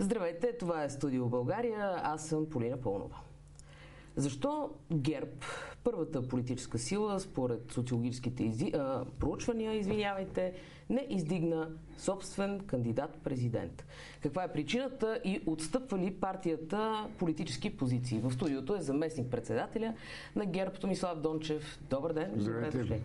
Здравейте, това е Студио България, аз съм Полина Пълнова. Защо ГЕРБ, първата политическа сила, според социологическите изди... а, проучвания, извинявайте, не издигна собствен кандидат-президент? Каква е причината и отстъпва ли партията политически позиции? В студиото е заместник председателя на ГЕРБ Томислав Дончев. Добър ден. Здравейте.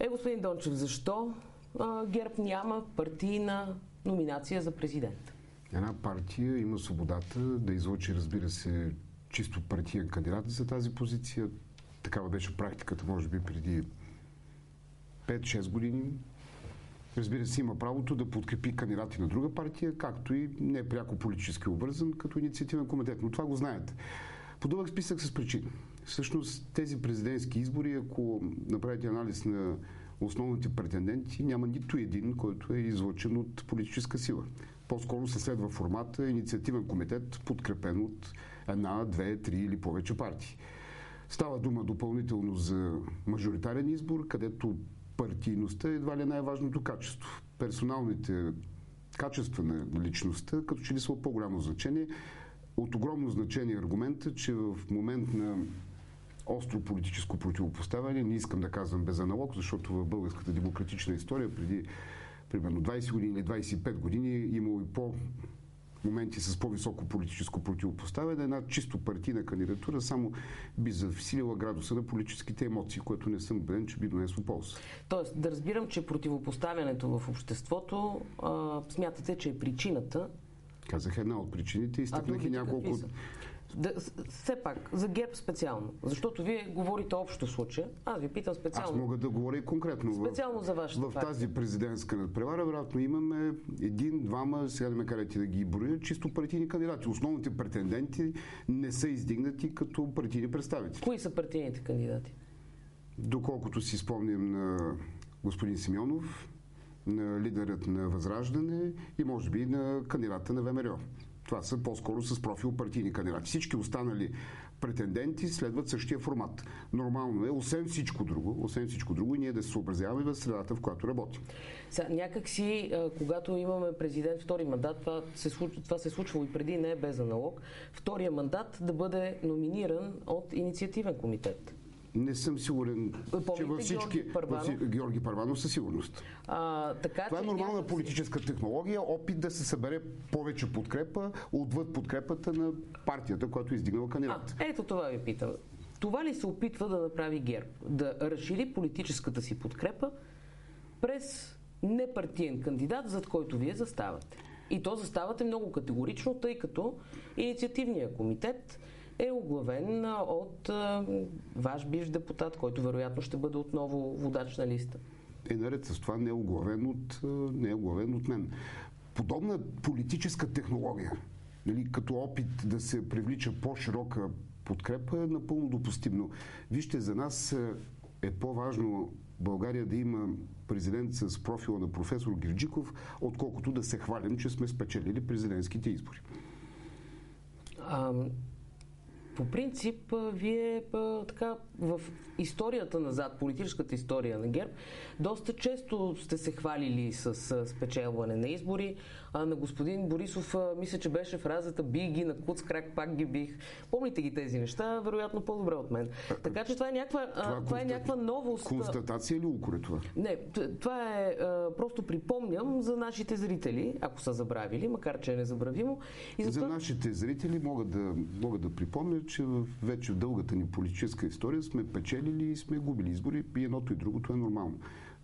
Е, господин Дончев, защо а, ГЕРБ няма партийна номинация за президент? Една партия има свободата да излучи, разбира се, чисто партиен кандидат за тази позиция. Такава беше практиката, може би, преди 5-6 години. Разбира се, има правото да подкрепи кандидати на друга партия, както и не пряко политически обвързан, като инициативен комитет. Но това го знаете. По списък с причини. Всъщност тези президентски избори, ако направите анализ на основните претенденти, няма нито един, който е излъчен от политическа сила. По-скоро се следва формата инициативен комитет, подкрепен от една, две, три или повече партии. Става дума допълнително за мажоритарен избор, където партийността едва ли е най-важното качество. Персоналните качества на личността, като че ли са от по-голямо значение. От огромно значение аргумента, че в момент на остро политическо противопоставяне, не искам да казвам без аналог, защото в българската демократична история преди примерно 20 години или 25 години имало и по моменти с по-високо политическо противопоставяне, една чисто партийна кандидатура само би засилила градуса на политическите емоции, което не съм убеден, че би донесло полза. Тоест, да разбирам, че противопоставянето в обществото а, смятате, че е причината. Казах една от причините и стъпнах и няколко. Да, все пак, за ГЕРБ специално, защото вие говорите общо случая, аз ви питам специално. Аз мога да говоря и конкретно. Специално за вашата В тази президентска надпревара, вероятно, имаме един, двама, сега да ме карате да ги броя, чисто партийни кандидати. Основните претенденти не са издигнати като партийни представители. Кои са партийните кандидати? Доколкото си спомням на господин Симеонов, на лидерът на Възраждане и може би на кандидата на ВМРО. Това са по-скоро с профил партийни кандидати. Всички останали претенденти следват същия формат. Нормално е, освен всичко друго, освен всичко друго, ние да се съобразяваме в средата, в която работим. Сега, някак си, когато имаме президент втори мандат, това се, случва, това се случвало и преди, не е без аналог, втория мандат да бъде номиниран от инициативен комитет. Не съм сигурен, Помните че във всички... Георги Първанов, във, Георги Първанов със сигурност. А, така, Това е нормална някакси... политическа технология, опит да се събере повече подкрепа отвъд подкрепата на партията, която е издигнала кандидат. А, ето това ви питам. Това ли се опитва да направи ГЕРБ? Да разшири политическата си подкрепа през непартиен кандидат, зад който вие заставате. И то заставате много категорично, тъй като инициативният комитет е оглавен от ваш бивш депутат, който вероятно ще бъде отново водач на листа. Е, наред с това не е оглавен от, не е оглавен от мен. Подобна политическа технология, нали, като опит да се привлича по-широка подкрепа е напълно допустимо. Вижте, за нас е по-важно България да има президент с профила на професор Гирджиков, отколкото да се хвалим, че сме спечелили президентските избори. А, по принцип, вие така в историята назад, политическата история на ГЕРБ, доста често сте се хвалили с спечелване на избори. А на господин Борисов, мисля, че беше фразата би ги на куц крак, пак ги бих. Помните ги тези неща, вероятно по-добре от мен. Така че това е някаква, това, това е някаква новост. Констатация или укоре това? Не, това е просто припомням за нашите зрители, ако са забравили, макар че е незабравимо. И за, за нашите зрители могат да, могат да припомня, че вече в дългата ни политическа история сме печелили и сме губили избори. И едното и другото е нормално.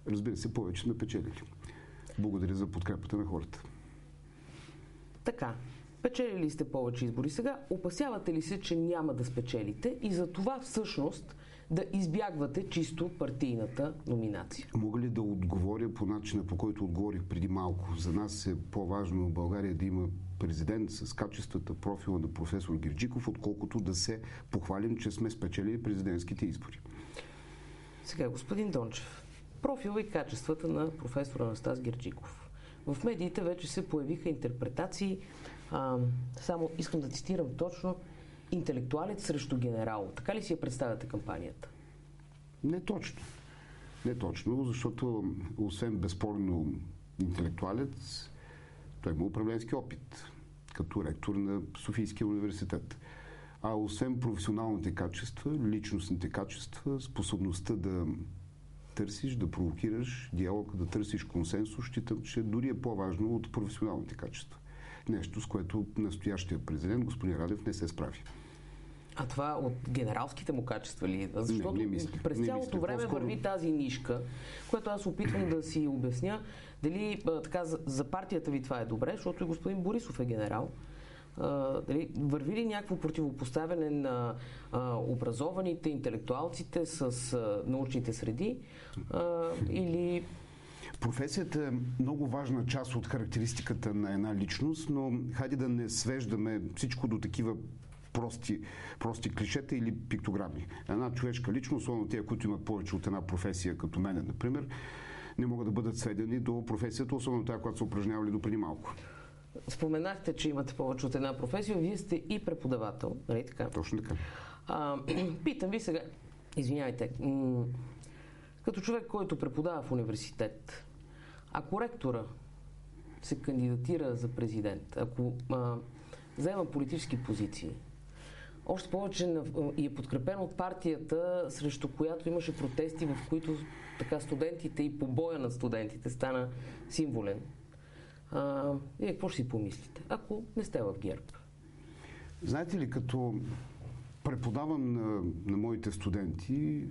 Разбира се, повече сме печелили. Благодаря за подкрепата на хората. Така. Печелили сте повече избори. Сега опасявате ли се, че няма да спечелите и за това всъщност да избягвате чисто партийната номинация? Мога ли да отговоря по начина, по който отговорих преди малко? За нас е по-важно в България да има президент с качествата профила на професор Гирджиков, отколкото да се похвалим, че сме спечелили президентските избори. Сега, господин Дончев, профила и качествата на професора Анастас Гирджиков. В медиите вече се появиха интерпретации, а, само искам да цитирам точно, интелектуалец срещу генерал. Така ли си я представяте кампанията? Не точно. Не точно, защото освен безспорно интелектуалец, Той има управленски опит като ректор на Софийския университет. А освен професионалните качества, личностните качества, способността да търсиш, да провокираш диалог, да търсиш консенсус, считам, че дори е по-важно от професионалните качества. Нещо, с което настоящия президент, господин Радев, не се справи. А това от генералските му качества ли? Защото не, не мисля, през не цялото мисля. време По-скоро... върви тази нишка, която аз опитвам да си обясня дали а, така за, за партията ви това е добре, защото и господин Борисов е генерал. А, дали, върви ли някакво противопоставяне на а, образованите, интелектуалците с а, научните среди а, или Професията е много важна част от характеристиката на една личност, но хайде да не свеждаме всичко до такива прости, прости клишета или пиктограми. Една човешка личност, особено тези, които имат повече от една професия, като мене, например, не могат да бъдат сведени до професията, особено тази, която са упражнявали до преди малко. Споменахте, че имате повече от една професия. Вие сте и преподавател, нали така? Точно така. А, питам ви сега, извиняйте, м- като човек, който преподава в университет, ако ректора се кандидатира за президент, ако а, заема политически позиции, още повече и е подкрепен от партията, срещу която имаше протести, в които така студентите и побоя на студентите стана символен. А, вие какво ще си помислите, ако не сте в ГЕРБ? Знаете ли, като преподавам на, на моите студенти,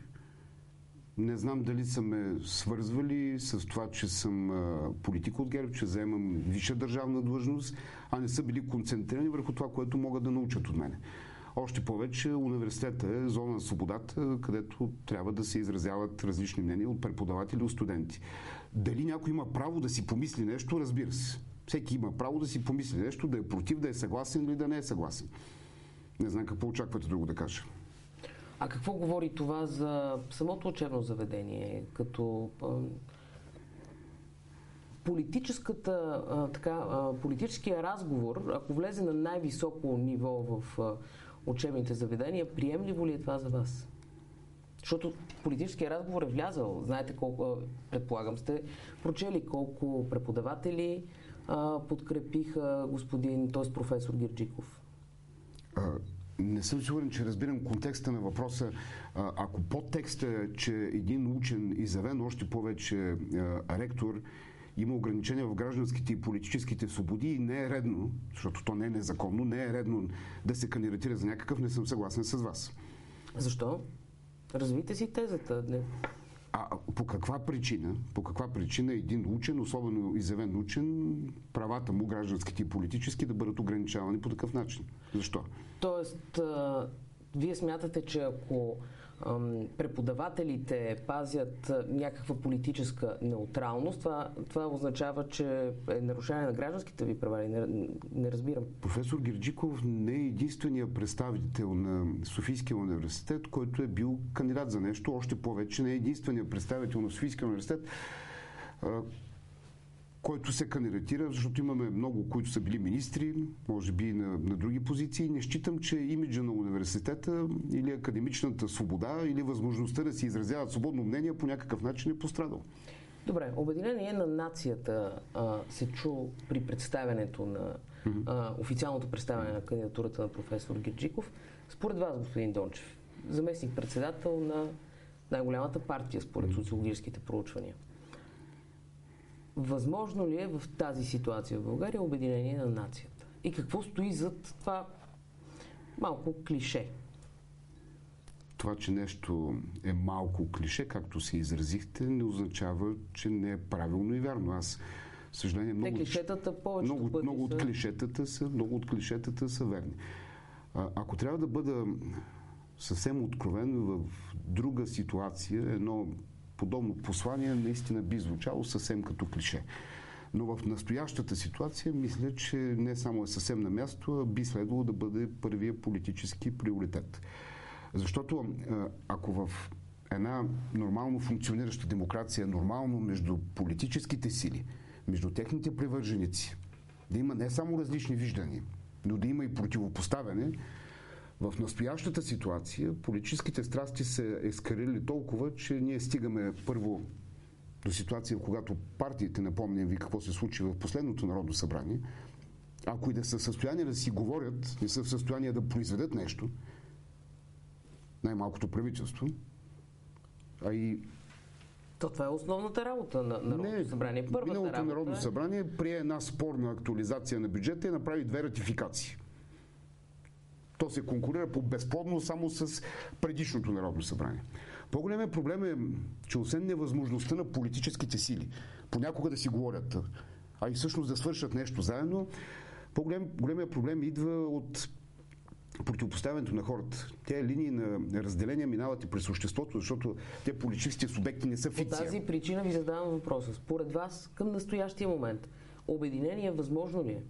не знам дали са ме свързвали с това, че съм политик от ГЕРБ, че заемам висша държавна длъжност, а не са били концентрирани върху това, което могат да научат от мене. Още повече университета е зона на свободата, където трябва да се изразяват различни мнения от преподаватели, от студенти. Дали някой има право да си помисли нещо, разбира се. Всеки има право да си помисли нещо, да е против, да е съгласен или да не е съгласен. Не знам какво очаквате друго да кажа. А какво говори това за самото учебно заведение, като политическата, така, политическия разговор, ако влезе на най-високо ниво в учебните заведения, приемливо ли е това за вас? Защото политическия разговор е влязал. Знаете колко, предполагам сте прочели колко преподаватели а, подкрепиха господин, т.е. професор Гирджиков. А, не съм сигурен, че разбирам контекста на въпроса. А, ако подтекста е, че един учен изявен, още повече а, ректор, има ограничения в гражданските и политическите свободи и не е редно, защото то не е незаконно, не е редно да се кандидатира за някакъв, не съм съгласен с вас. Защо? Развийте си тезата. Не. А по каква причина, по каква причина един учен, особено изявен учен, правата му, гражданските и политически, да бъдат ограничавани по такъв начин? Защо? Тоест, а, вие смятате, че ако преподавателите пазят някаква политическа неутралност, това, това означава, че е нарушение на гражданските ви права. Не, не разбирам. Професор Гирджиков не е единствения представител на Софийския университет, който е бил кандидат за нещо. Още повече не е единствения представител на Софийския университет, който се кандидатира, защото имаме много, които са били министри, може би на, на други позиции. Не считам, че имиджа на университета или академичната свобода или възможността да си изразяват свободно мнение по някакъв начин е пострадал. Добре, Обединение на нацията а, се чу при представянето на а, официалното представяне на кандидатурата на професор Герджиков. Според вас, господин Дончев, заместник председател на най-голямата партия според социологическите проучвания. Възможно ли е в тази ситуация в България обединение на нацията? И какво стои зад това малко клише? Това, че нещо е малко клише, както се изразихте, не означава, че не е правилно и вярно. Аз съжаление, много, Те клишетата много, пъти много, от са... клишетата са, много от клишетата са верни. А, ако трябва да бъда съвсем откровен в друга ситуация, едно подобно послание наистина би звучало съвсем като клише. Но в настоящата ситуация мисля, че не само е съвсем на място, а би следвало да бъде първия политически приоритет. Защото ако в една нормално функционираща демокрация, нормално между политическите сили, между техните привърженици, да има не само различни виждания, но да има и противопоставяне, в настоящата ситуация политическите страсти се ескарили толкова, че ние стигаме първо до ситуация, когато партиите, напомням ви какво се случи в последното Народно събрание, ако и да са в състояние да си говорят, не са в състояние да произведат нещо, най-малкото правителство, а и то това е основната работа на Народното събрание. Първата миналото работа Народно е... събрание прие една спорна актуализация на бюджета и направи две ратификации. То се конкурира по безплодно само с предишното Народно събрание. По-големият проблем е, че освен невъзможността на политическите сили понякога да си говорят, а и всъщност да свършат нещо заедно, по-големият проблем идва от противопоставянето на хората. Те линии на разделение минават и през обществото, защото те политическите субекти не са фикция. По тази причина ви задавам въпроса. Според вас, към настоящия момент, обединение възможно ли е?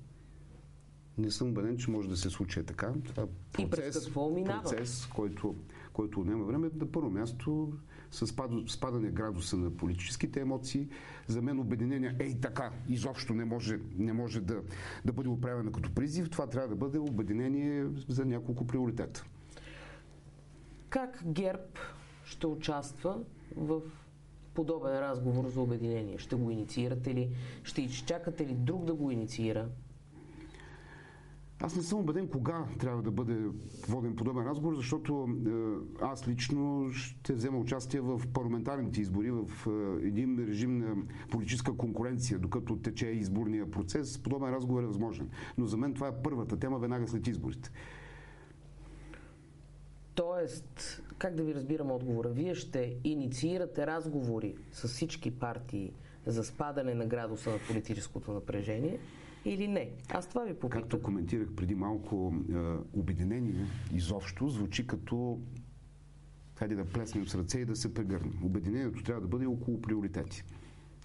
Не съм убеден, че може да се случи така. Това процес, и през какво минава? процес, който, който отнема време. На първо място с спадане градуса на политическите емоции. За мен обединение ей така изобщо не може, не може да, да бъде управено като призив. Това трябва да бъде обединение за няколко приоритета. Как ГЕРБ ще участва в подобен разговор за обединение? Ще го инициирате ли? Ще изчакате ли друг да го инициира? Аз не съм убеден кога трябва да бъде воден подобен разговор, защото е, аз лично ще взема участие в парламентарните избори, в е, един режим на политическа конкуренция, докато тече изборния процес. Подобен разговор е възможен. Но за мен това е първата тема веднага след изборите. Тоест, как да ви разбирам отговора? Вие ще инициирате разговори с всички партии за спадане на градуса на политическото напрежение или не? Аз това ви попитах. Както коментирах преди малко, е, обединение изобщо звучи като хайде да плеснем с ръце и да се прегърнем. Обединението трябва да бъде около приоритети.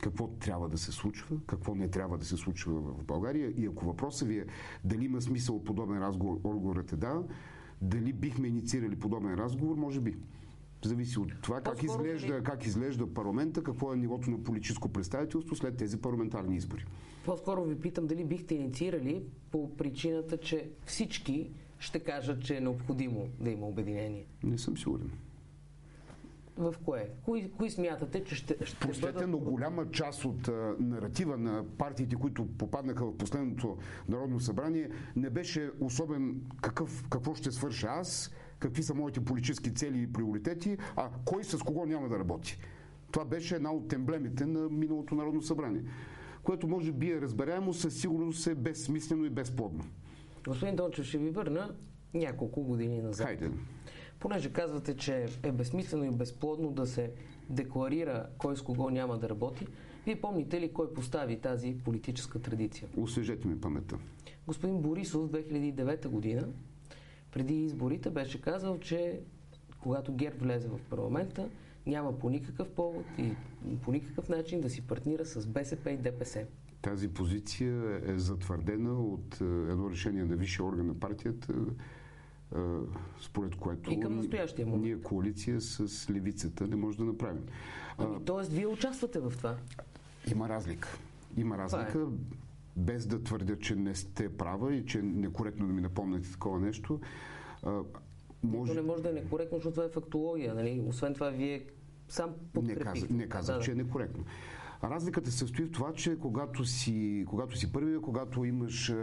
Какво трябва да се случва, какво не трябва да се случва в България и ако въпросът ви е дали има смисъл подобен разговор, отговорът е да, дали бихме инициирали подобен разговор, може би. Зависи от това как изглежда, как изглежда парламента, какво е нивото на политическо представителство след тези парламентарни избори. По-скоро ви питам дали бихте инициирали по причината, че всички ще кажат, че е необходимо да има обединение. Не съм сигурен. В кое? Кои, кои смятате, че ще, ще Простете, бъдат... но голяма част от а, наратива на партиите, които попаднаха в последното Народно събрание, не беше особен какъв, какво ще свърша аз, какви са моите политически цели и приоритети, а кой с кого няма да работи. Това беше една от емблемите на миналото Народно събрание, което може би е разбираемо, със сигурност е безсмислено и безплодно. Господин Дончев, ще ви върна няколко години назад. Хайде. Понеже казвате, че е безсмислено и безплодно да се декларира кой с кого няма да работи, вие помните ли кой постави тази политическа традиция? Освежете ми паметта. Господин Борисов в 2009 година преди изборите беше казал, че когато ГЕРБ влезе в парламента, няма по никакъв повод и по никакъв начин да си партнира с БСП и ДПС. Тази позиция е затвърдена от е, едно решение на висшия орган на партията, е, според което и към настоящия момент. ние коалиция с левицата не може да направим. Ами, тоест, вие участвате в това? Има разлика. Има разлика. Е без да твърдя, че не сте права и че е некоректно да ми напомняте такова нещо. може... То не може да е некоректно, защото това е фактология. Нали? Освен това, вие сам подкрепихте. Не казах, не казах да, че е некоректно. Разликата се състои в това, че когато си, когато си първия, когато имаш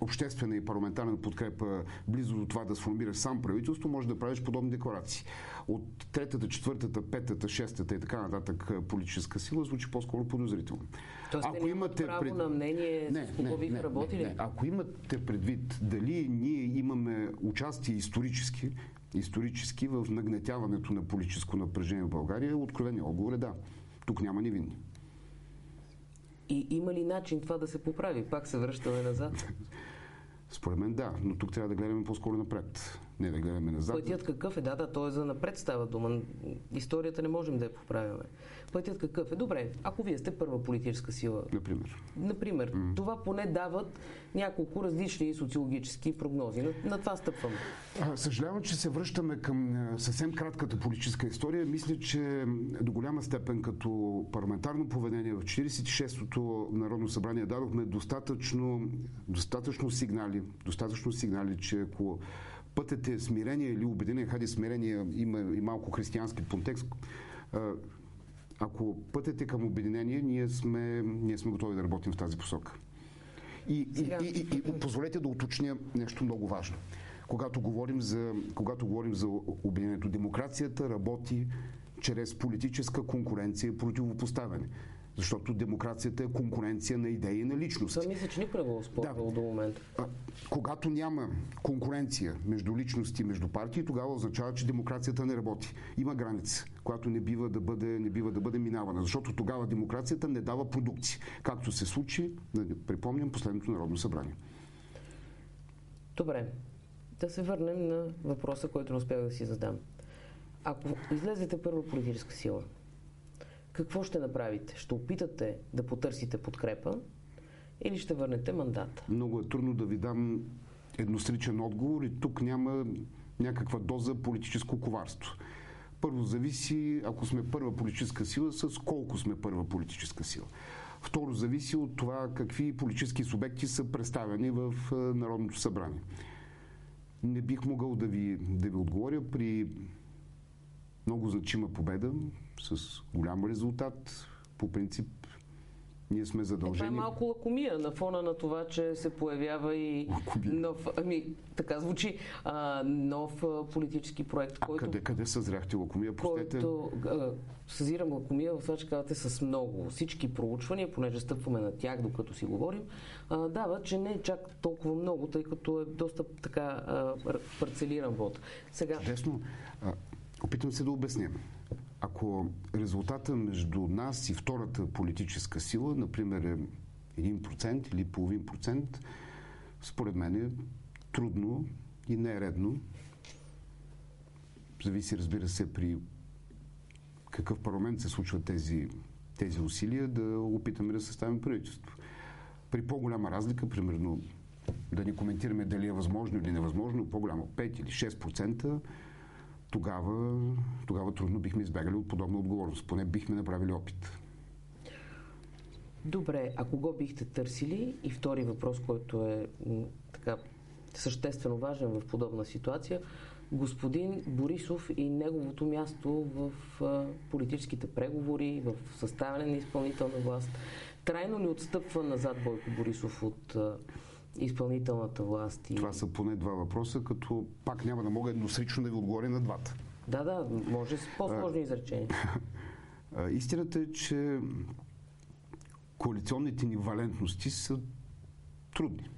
обществена и парламентарна подкрепа близо до това да сформираш сам правителство, може да правиш подобни декларации. От третата, четвъртата, петата, шестата и така нататък политическа сила звучи по-скоро подозрително. Тоест, ако имате право пред... на мнение не, с кого бих не, работили? Не, не. Ако имате предвид дали ние имаме участие исторически, исторически в нагнетяването на политическо напрежение в България, откровения отговор е да. Тук няма невинни. И има ли начин това да се поправи? Пак се връщаме назад. Според мен да, но тук трябва да гледаме по-скоро напред не да гледаме назад. Пътят какъв е? Да, да, той е за напред става дума. Историята не можем да я поправяме. Пътят какъв е? Добре, ако вие сте първа политическа сила. Например. Например. Mm. Това поне дават няколко различни социологически прогнози. На, на това стъпваме. А, съжалявам, че се връщаме към съвсем кратката политическа история. Мисля, че до голяма степен като парламентарно поведение в 46-то Народно събрание дадохме достатъчно, достатъчно сигнали, достатъчно сигнали, че ако пътят е смирение или обединение, хайде смирение има и малко християнски контекст, ако пътят е към обединение, ние сме, ние сме готови да работим в тази посока. И, и, и, и, и позволете да уточня нещо много важно. Когато говорим за, когато говорим за обединението, демокрацията работи чрез политическа конкуренция и противопоставяне. Защото демокрацията е конкуренция на идеи и на личности. Това мисля, че никой не го спорвал да. до момента. А, когато няма конкуренция между личности, между партии, тогава означава, че демокрацията не работи. Има граница, която не бива да бъде, не бива да бъде минавана. Защото тогава демокрацията не дава продукции. Както се случи, припомням, последното Народно събрание. Добре. Да се върнем на въпроса, който не успях да си задам. Ако излезете първа политическа сила, какво ще направите? Ще опитате да потърсите подкрепа или ще върнете мандата? Много е трудно да ви дам едностричен отговор и тук няма някаква доза политическо коварство. Първо зависи, ако сме първа политическа сила, с колко сме първа политическа сила. Второ зависи от това какви политически субекти са представени в е, Народното събрание. Не бих могъл да ви, да ви отговоря при много значима победа, с голям резултат. По принцип, ние сме задължени. Е, това е малко лакомия на фона на това, че се появява и лакомия. нов, ами, така звучи, а, нов политически проект. А който, къде, къде съзряхте лакомия? Простете. Който, а, съзирам лакомия в това, че казвате с много. Всички проучвания, понеже стъпваме на тях, докато си говорим, а, дава, че не е чак толкова много, тъй като е доста така а, парцелиран вод. Сега... Чудесно. А, опитвам се да обясня ако резултата между нас и втората политическа сила, например е 1% или половин процент, според мен е трудно и не е редно. Зависи, разбира се, при какъв парламент се случват тези, тези усилия, да опитаме да съставим правителство. При по-голяма разлика, примерно да ни коментираме дали е възможно или невъзможно, по-голямо 5 или 6%, тогава, тогава трудно бихме избягали от подобна отговорност. Поне бихме направили опит. Добре, а кого бихте търсили? И втори въпрос, който е така съществено важен в подобна ситуация. Господин Борисов и неговото място в политическите преговори, в съставяне на изпълнителна власт. Трайно ли отстъпва назад Бойко Борисов от изпълнителната власт. И... Това са поне два въпроса, като пак няма да мога едносрично да ви отговоря на двата. Да, да, може с по-сложни изречения. Истината е, че коалиционните ни валентности са трудни.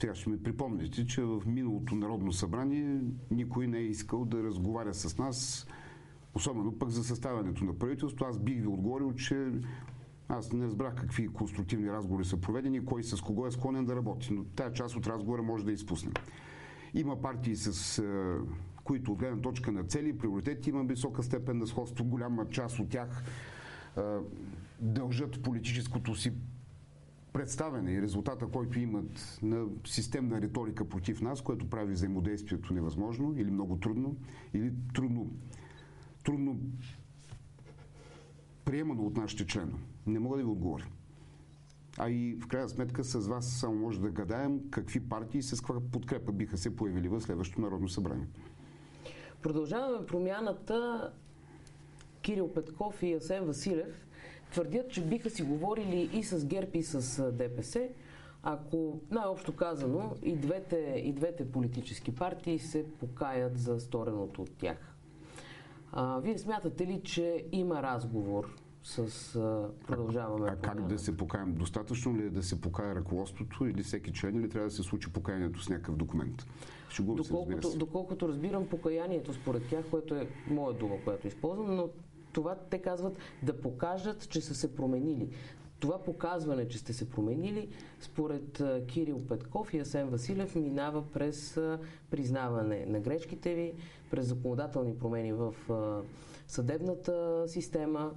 Сега ще ми припомните, че в миналото Народно събрание никой не е искал да разговаря с нас, особено пък за съставянето на правителство. Аз бих ви отговорил, че аз не разбрах какви конструктивни разговори са проведени, кой с кого е склонен да работи, но тая част от разговора може да изпуснем. Има партии, с които от гледна точка на цели приоритети има висока степен на сходство. Голяма част от тях дължат политическото си представяне и резултата, който имат на системна риторика против нас, което прави взаимодействието невъзможно или много трудно, или трудно, трудно приемано от нашите членове. Не мога да ви отговоря. А и в крайна сметка с вас само може да гадаем какви партии с каква подкрепа биха се появили в следващото Народно събрание. Продължаваме промяната. Кирил Петков и Асен Василев твърдят, че биха си говорили и с ГЕРБ и с ДПС, ако най-общо казано и двете, и двете политически партии се покаят за стореното от тях. А, вие смятате ли, че има разговор с а, продължаваме? А, как да се покаем? Достатъчно ли е да се покая ръководството или всеки член или трябва да се случи покаянието с някакъв документ? Шугувам доколкото, се, доколкото разбирам покаянието според тях, което е моя дума, която използвам, но това те казват да покажат, че са се променили. Това показване, че сте се променили, според Кирил Петков и Асен Василев, минава през признаване на грешките ви, през законодателни промени в съдебната система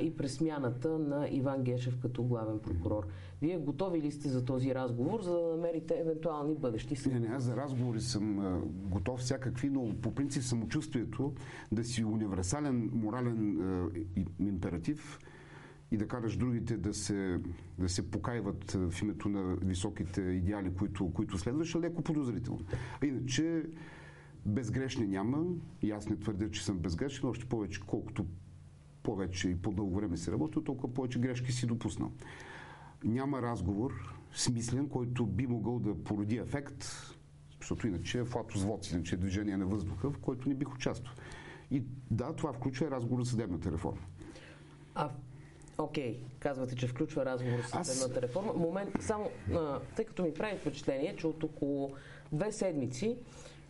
и през смяната на Иван Гешев като главен прокурор. Вие готови ли сте за този разговор, за да намерите евентуални бъдещи Не, не, аз за разговори съм готов всякакви, но по принцип самочувствието да си универсален морален императив и да караш другите да се, да се покайват в името на високите идеали, които, които следваш, е леко подозрително. А иначе безгрешни няма и аз не твърдя, че съм безгрешен, още повече колкото повече и по-дълго време си работил, толкова повече грешки си допуснал. Няма разговор смислен, който би могъл да породи ефект, защото иначе е флатозвод, иначе е движение на въздуха, в който не бих участвал. И да, това включва разговор за съдебната реформа. А Окей, okay. казвате, че включва разговор с съдебната Аз... реформа. Момент, само, а, тъй като ми прави впечатление, че от около две седмици,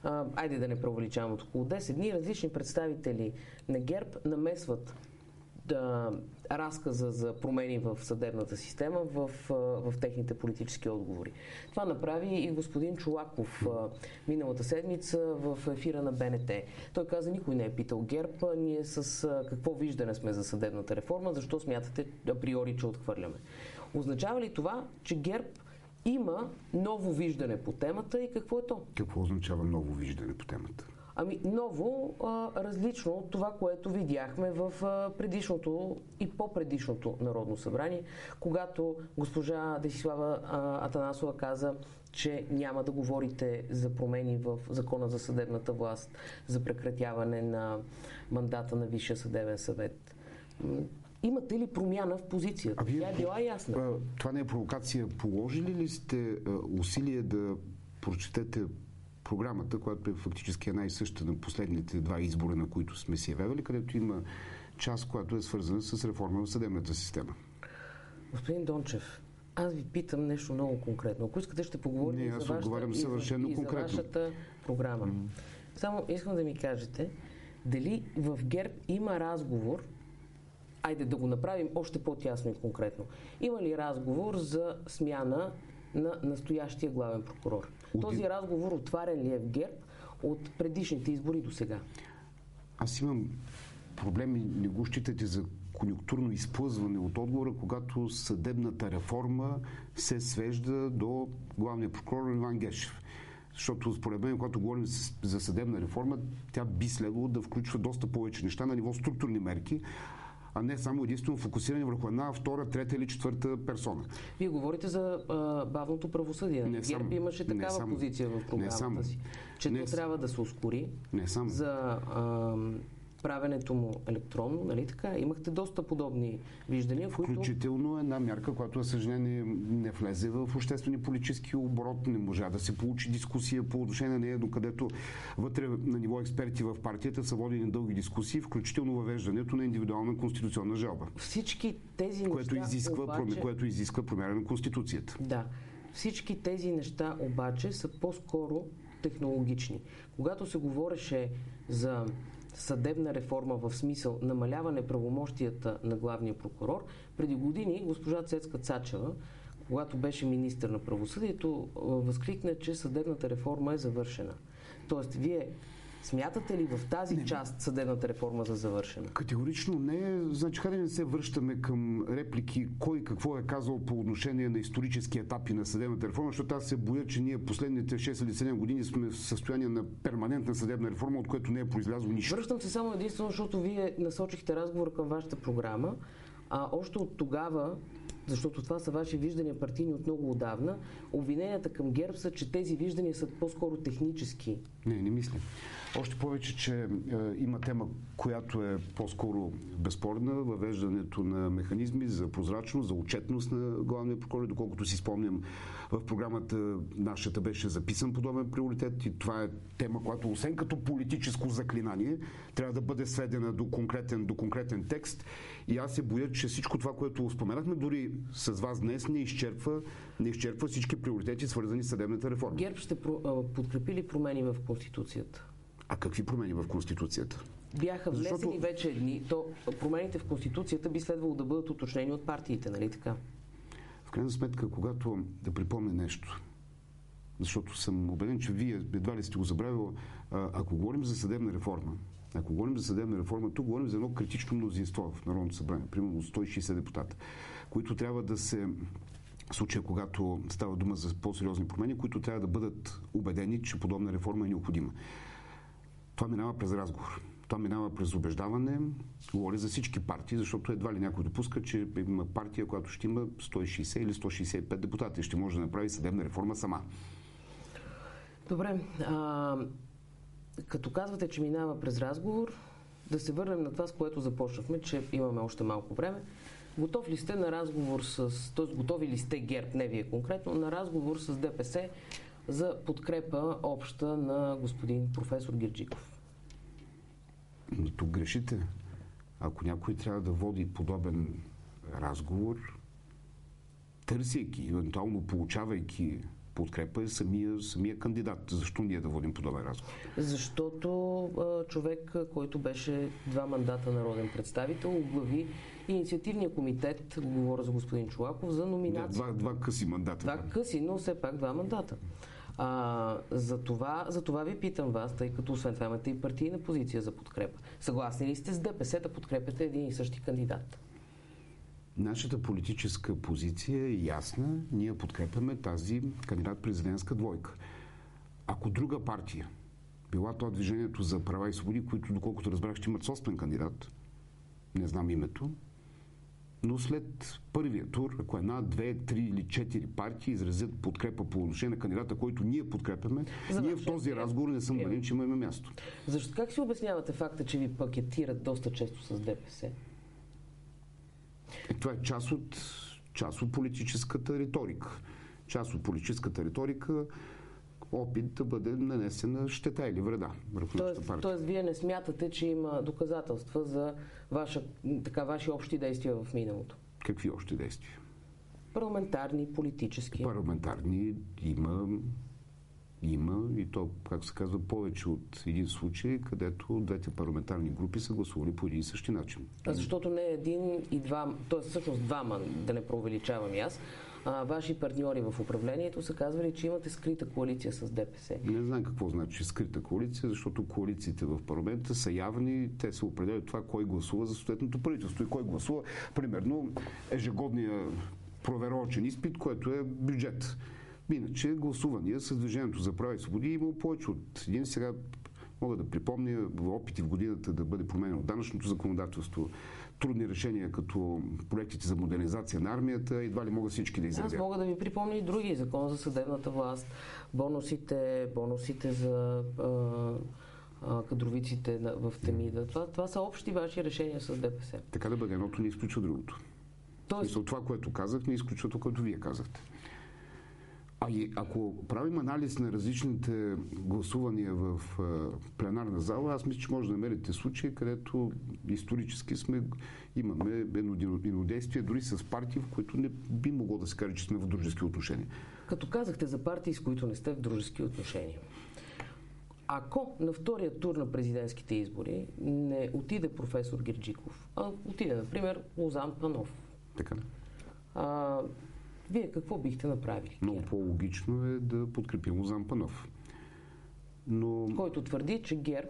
а, айде да не преувеличавам, от около 10 дни, различни представители на ГЕРБ намесват да, разказа за промени в съдебната система в, в техните политически отговори. Това направи и господин Чулаков миналата седмица в ефира на БНТ. Той каза, никой не е питал ГЕРБ, ние с какво виждане сме за съдебната реформа, защо смятате априори, че отхвърляме. Означава ли това, че ГЕРБ има ново виждане по темата и какво е то? Какво означава ново виждане по темата? Ами ново, а, различно от това, което видяхме в а, предишното и по-предишното Народно събрание, когато госпожа Десислава а, Атанасова каза, че няма да говорите за промени в Закона за съдебната власт, за прекратяване на мандата на Висшия съдебен съвет. Имате ли промяна в позицията? Тя е била ясна. Това не е провокация. Положили ли сте усилие да прочетете програмата, която е фактически една и съща на последните два избора, на които сме се явявали, където има част, която е свързана с реформа в съдебната система. Господин Дончев, аз ви питам нещо много конкретно. Ако искате, ще поговорим Не, аз за вашата, съвършено и за, конкретно. И за вашата програма. Mm. Само искам да ми кажете, дали в ГЕРБ има разговор, айде да го направим още по-тясно и конкретно, има ли разговор за смяна на настоящия главен прокурор? Този разговор отварен ли е в ГЕРБ от предишните избори до сега? Аз имам проблеми, не го считате за конюнктурно изплъзване от отговора, когато съдебната реформа се свежда до главния прокурор Иван Гешев. Защото според мен, когато говорим за съдебна реформа, тя би следвало да включва доста повече неща на ниво структурни мерки, а не само единствено фокусиране върху една, втора, трета или четвърта персона. Вие говорите за а, бавното правосъдие. Не само, ГЕРБ имаше такава само, позиция в програмата само, си, че не, то трябва да се ускори. Не само. За а, правенето му електронно, нали така? Имахте доста подобни виждания, които... Включително една мярка, която, за съжаление, не влезе в обществени политически оборот, не можа да се получи дискусия по отношение на нея, докъдето вътре на ниво експерти в партията са водени дълги дискусии, включително въвеждането на индивидуална конституционна жалба. Всички тези което неща изисква, обаче... което изисква промяна на Конституцията. Да. Всички тези неща обаче са по-скоро технологични. Когато се говореше за съдебна реформа в смисъл намаляване правомощията на главния прокурор, преди години госпожа Цецка Цачева, когато беше министър на правосъдието, възкликна, че съдебната реформа е завършена. Тоест, вие Смятате ли в тази не. част съдебната реформа за завършена? Категорично не. Значи, хайде не се връщаме към реплики кой какво е казал по отношение на исторически етапи на съдебната реформа, защото аз се боя, че ние последните 6 или 7 години сме в състояние на перманентна съдебна реформа, от което не е произлязло нищо. Връщам се само единствено, защото вие насочихте разговор към вашата програма, а още от тогава защото това са ваши виждания партийни от много отдавна. Обвиненията към ГЕРБ са, че тези виждания са по-скоро технически. Не, не мисля. Още повече, че е, има тема, която е по-скоро безспорна, въвеждането на механизми за прозрачност, за отчетност на главния прокурор, доколкото си спомням в програмата нашата беше записан подобен приоритет и това е тема, която освен като политическо заклинание, трябва да бъде сведена до конкретен, до конкретен текст и аз се боя, че всичко това, което споменахме дори с вас днес, не изчерпва, не изчерпва всички приоритети, свързани с съдебната реформа. ГЕРБ ще подкрепи ли промени в Конституцията? А какви промени в Конституцията? Бяха внесени Защото... вече едни, то промените в Конституцията би следвало да бъдат уточнени от партиите, нали така? В крайна сметка, когато да припомня нещо, защото съм убеден, че вие едва ли сте го забравили, ако говорим за съдебна реформа, ако говорим за съдебна реформа, тук говорим за едно критично мнозинство в Народното събрание, примерно 160 депутата, които трябва да се случая, когато става дума за по-сериозни промени, които трябва да бъдат убедени, че подобна реформа е необходима. Това минава през разговор. Това минава през убеждаване. Говори за всички партии, защото едва ли някой допуска, че има партия, която ще има 160 или 165 депутати и ще може да направи съдебна реформа сама. Добре. А, като казвате, че минава през разговор, да се върнем на това, с което започнахме, че имаме още малко време. Готов ли сте на разговор с, т.е. готови ли сте ГЕРБ, не вие конкретно, на разговор с ДПС за подкрепа обща на господин професор Гирджиков? Но тук грешите. Ако някой трябва да води подобен разговор, търсейки, евентуално получавайки подкрепа е самия, самия кандидат. Защо ние да водим подобен разговор? Защото а, човек, който беше два мандата народен представител, оглави инициативния комитет, говоря за господин Чулаков, за номинация. Да, два, два къси мандата. Два къси, но все пак два мандата. А, за, това, за това ви питам вас, тъй като освен това имате и партийна позиция за подкрепа. Съгласни ли сте с ДПС да подкрепяте един и същи кандидат? Нашата политическа позиция е ясна. Ние подкрепяме тази кандидат-президентска двойка. Ако друга партия, била то движението за права и свободи, които, доколкото разбрах, ще имат собствен кандидат, не знам името, но след първия тур, ако една, две, три или четири партии изразят подкрепа по отношение на кандидата, който ние подкрепяме, За ние в този разговор не съм убеден, че имаме място. Защо как си обяснявате факта, че ви пакетират доста често с ДПС? Е, това е част от, част от политическата риторика. Част от политическата риторика опит да бъде нанесена щета или вреда върху тоест, партия. Тоест, вие не смятате, че има доказателства за ваша, така, ваши общи действия в миналото? Какви общи действия? Парламентарни, политически. Парламентарни има има и то, как се казва, повече от един случай, където двете парламентарни групи са гласували по един и същи начин. А защото не един и два, т.е. всъщност двама, да не преувеличавам и аз, а, ваши партньори в управлението са казвали, че имате скрита коалиция с ДПС. Не знам какво значи скрита коалиция, защото коалициите в парламента са явни, те се определят това кой гласува за съответното правителство и кой гласува, примерно, ежегодния проверочен изпит, което е бюджет. Иначе гласувания с Движението за права и свободи е имало повече от един. Сега мога да припомня опити в годината да бъде променено данъчното законодателство, трудни решения като проектите за модернизация на армията, едва ли могат всички да изразят. Аз мога да ви припомня и други. Закон за съдебната власт, бонусите, бонусите за кадровиците в Темида. Това, това са общи ваши решения с ДПС. Така да бъде. Едното не изключва другото. Тоест... Смисъл, това, което казах, не изключва това, което вие казахте. А и ако правим анализ на различните гласувания в пленарна зала, аз мисля, че може да намерите случаи, където исторически сме, имаме еднодействие дори с партии, в които не би могло да се каже, че сме в дружески отношения. Като казахте за партии, с които не сте в дружески отношения, ако на втория тур на президентските избори не отиде професор Герджиков, а отиде, например, Лозан Панов. Така. А, вие какво бихте направили? Много по-логично е да подкрепим Лозан Панов. Но... Който твърди, че ГЕРБ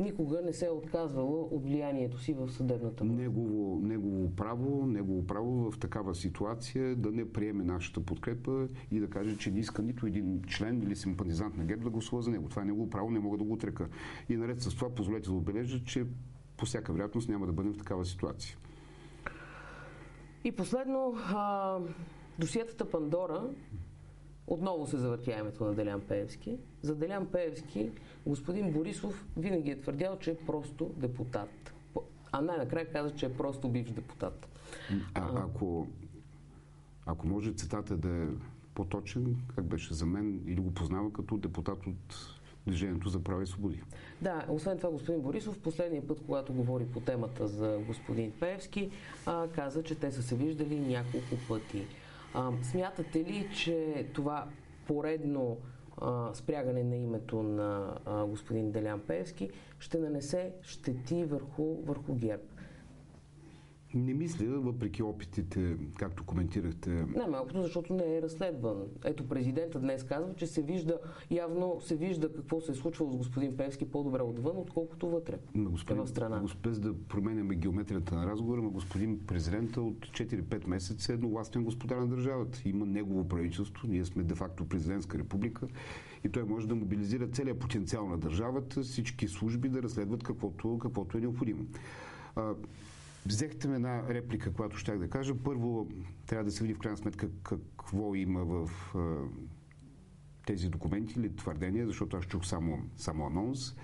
никога не се е отказвала от влиянието си в съдебната власт. Негово, негово право, негово право в такава ситуация да не приеме нашата подкрепа и да каже, че не иска нито един член или симпатизант на ГЕРБ да гласува за него. Това е негово право, не мога да го отрека. И наред с това, позволете да отбележа, че по всяка вероятност няма да бъдем в такава ситуация. И последно, а, Досиетата Пандора отново се завъртя името на Делян Пеевски. За Делян Пеевски господин Борисов винаги е твърдял, че е просто депутат. А най-накрая каза, че е просто бивш депутат. А, ако, ако може цитата да е по-точен, как беше за мен, или го познава като депутат от Движението за права и свободи. Да, освен това господин Борисов, последния път, когато говори по темата за господин Пеевски, а, каза, че те са се виждали няколко пъти. Смятате ли, че това поредно спрягане на името на господин Делян Певски ще нанесе щети върху, върху ГЕРБ? Не мисля, въпреки опитите, както коментирахте. Не, малкото, защото не е разследван. Ето президента днес казва, че се вижда, явно се вижда какво се е случвало с господин Певски по-добре отвън, отколкото вътре. Ма господин, е в страна. Без да променяме геометрията на разговора, но господин президента от 4-5 месеца е едновластен господар на държавата. Има негово правителство, ние сме де-факто президентска република и той може да мобилизира целият потенциал на държавата, всички служби да разследват каквото, каквото е необходимо. Взехте ме една реплика, която щях да кажа. Първо, трябва да се види в крайна сметка какво има в тези документи или твърдения, защото аз чух само, само анонс.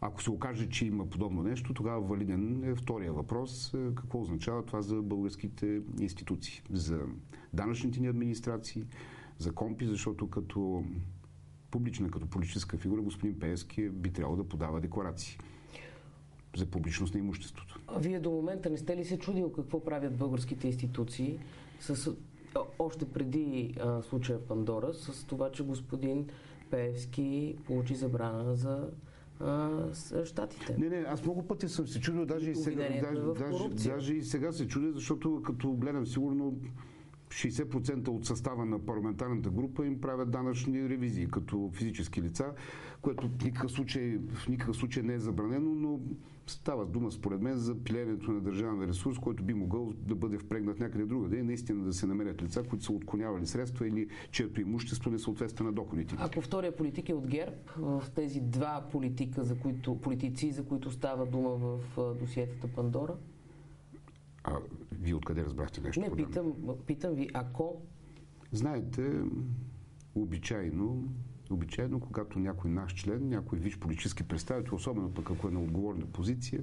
Ако се окаже, че има подобно нещо, тогава валиден е втория въпрос. Е, какво означава това за българските институции, за данъчните ни администрации, за компи, защото като публична, като политическа фигура, господин Пеевски би трябвало да подава декларации за публичност на имуществото. А вие до момента не сте ли се чудил какво правят българските институции с, още преди а, случая Пандора с това, че господин Пеевски получи забрана за щатите. Не, не, аз много пъти съм се чудил, даже и сега, даже, даже, даже и сега се чудя, защото като гледам сигурно 60% от състава на парламентарната група им правят данъчни ревизии като физически лица, което в никакъв случай, в никакъв случай не е забранено, но става дума според мен за пилението на държавен ресурс, който би могъл да бъде впрегнат някъде другаде и наистина да се намерят лица, които са отклонявали средства или чието имущество не съответства на доходите. Ако втория политик е от ГЕРБ, в тези два политика, за които, политици, за които става дума в досиетата Пандора? А вие откъде разбрахте нещо? Не, питам, питам ви, ако... Знаете, обичайно, обичайно, когато някой наш член, някой виж политически представител, особено пък ако е на отговорна позиция,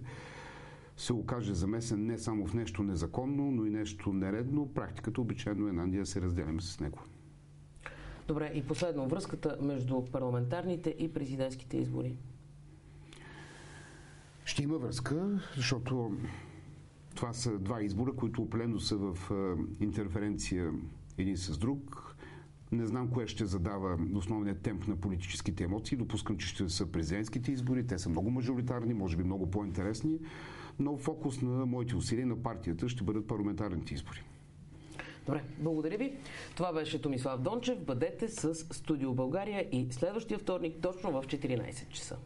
се окаже замесен не само в нещо незаконно, но и нещо нередно, практиката обичайно е ние да се разделяме с него. Добре, и последно, връзката между парламентарните и президентските избори. Ще има връзка, защото това са два избора, които определено са в интерференция един с друг. Не знам кое ще задава основният темп на политическите емоции. Допускам, че ще са президентските избори. Те са много мажоритарни, може би много по-интересни. Но фокус на моите усилия на партията ще бъдат парламентарните избори. Добре, благодаря ви. Това беше Томислав Дончев. Бъдете с Студио България и следващия вторник точно в 14 часа.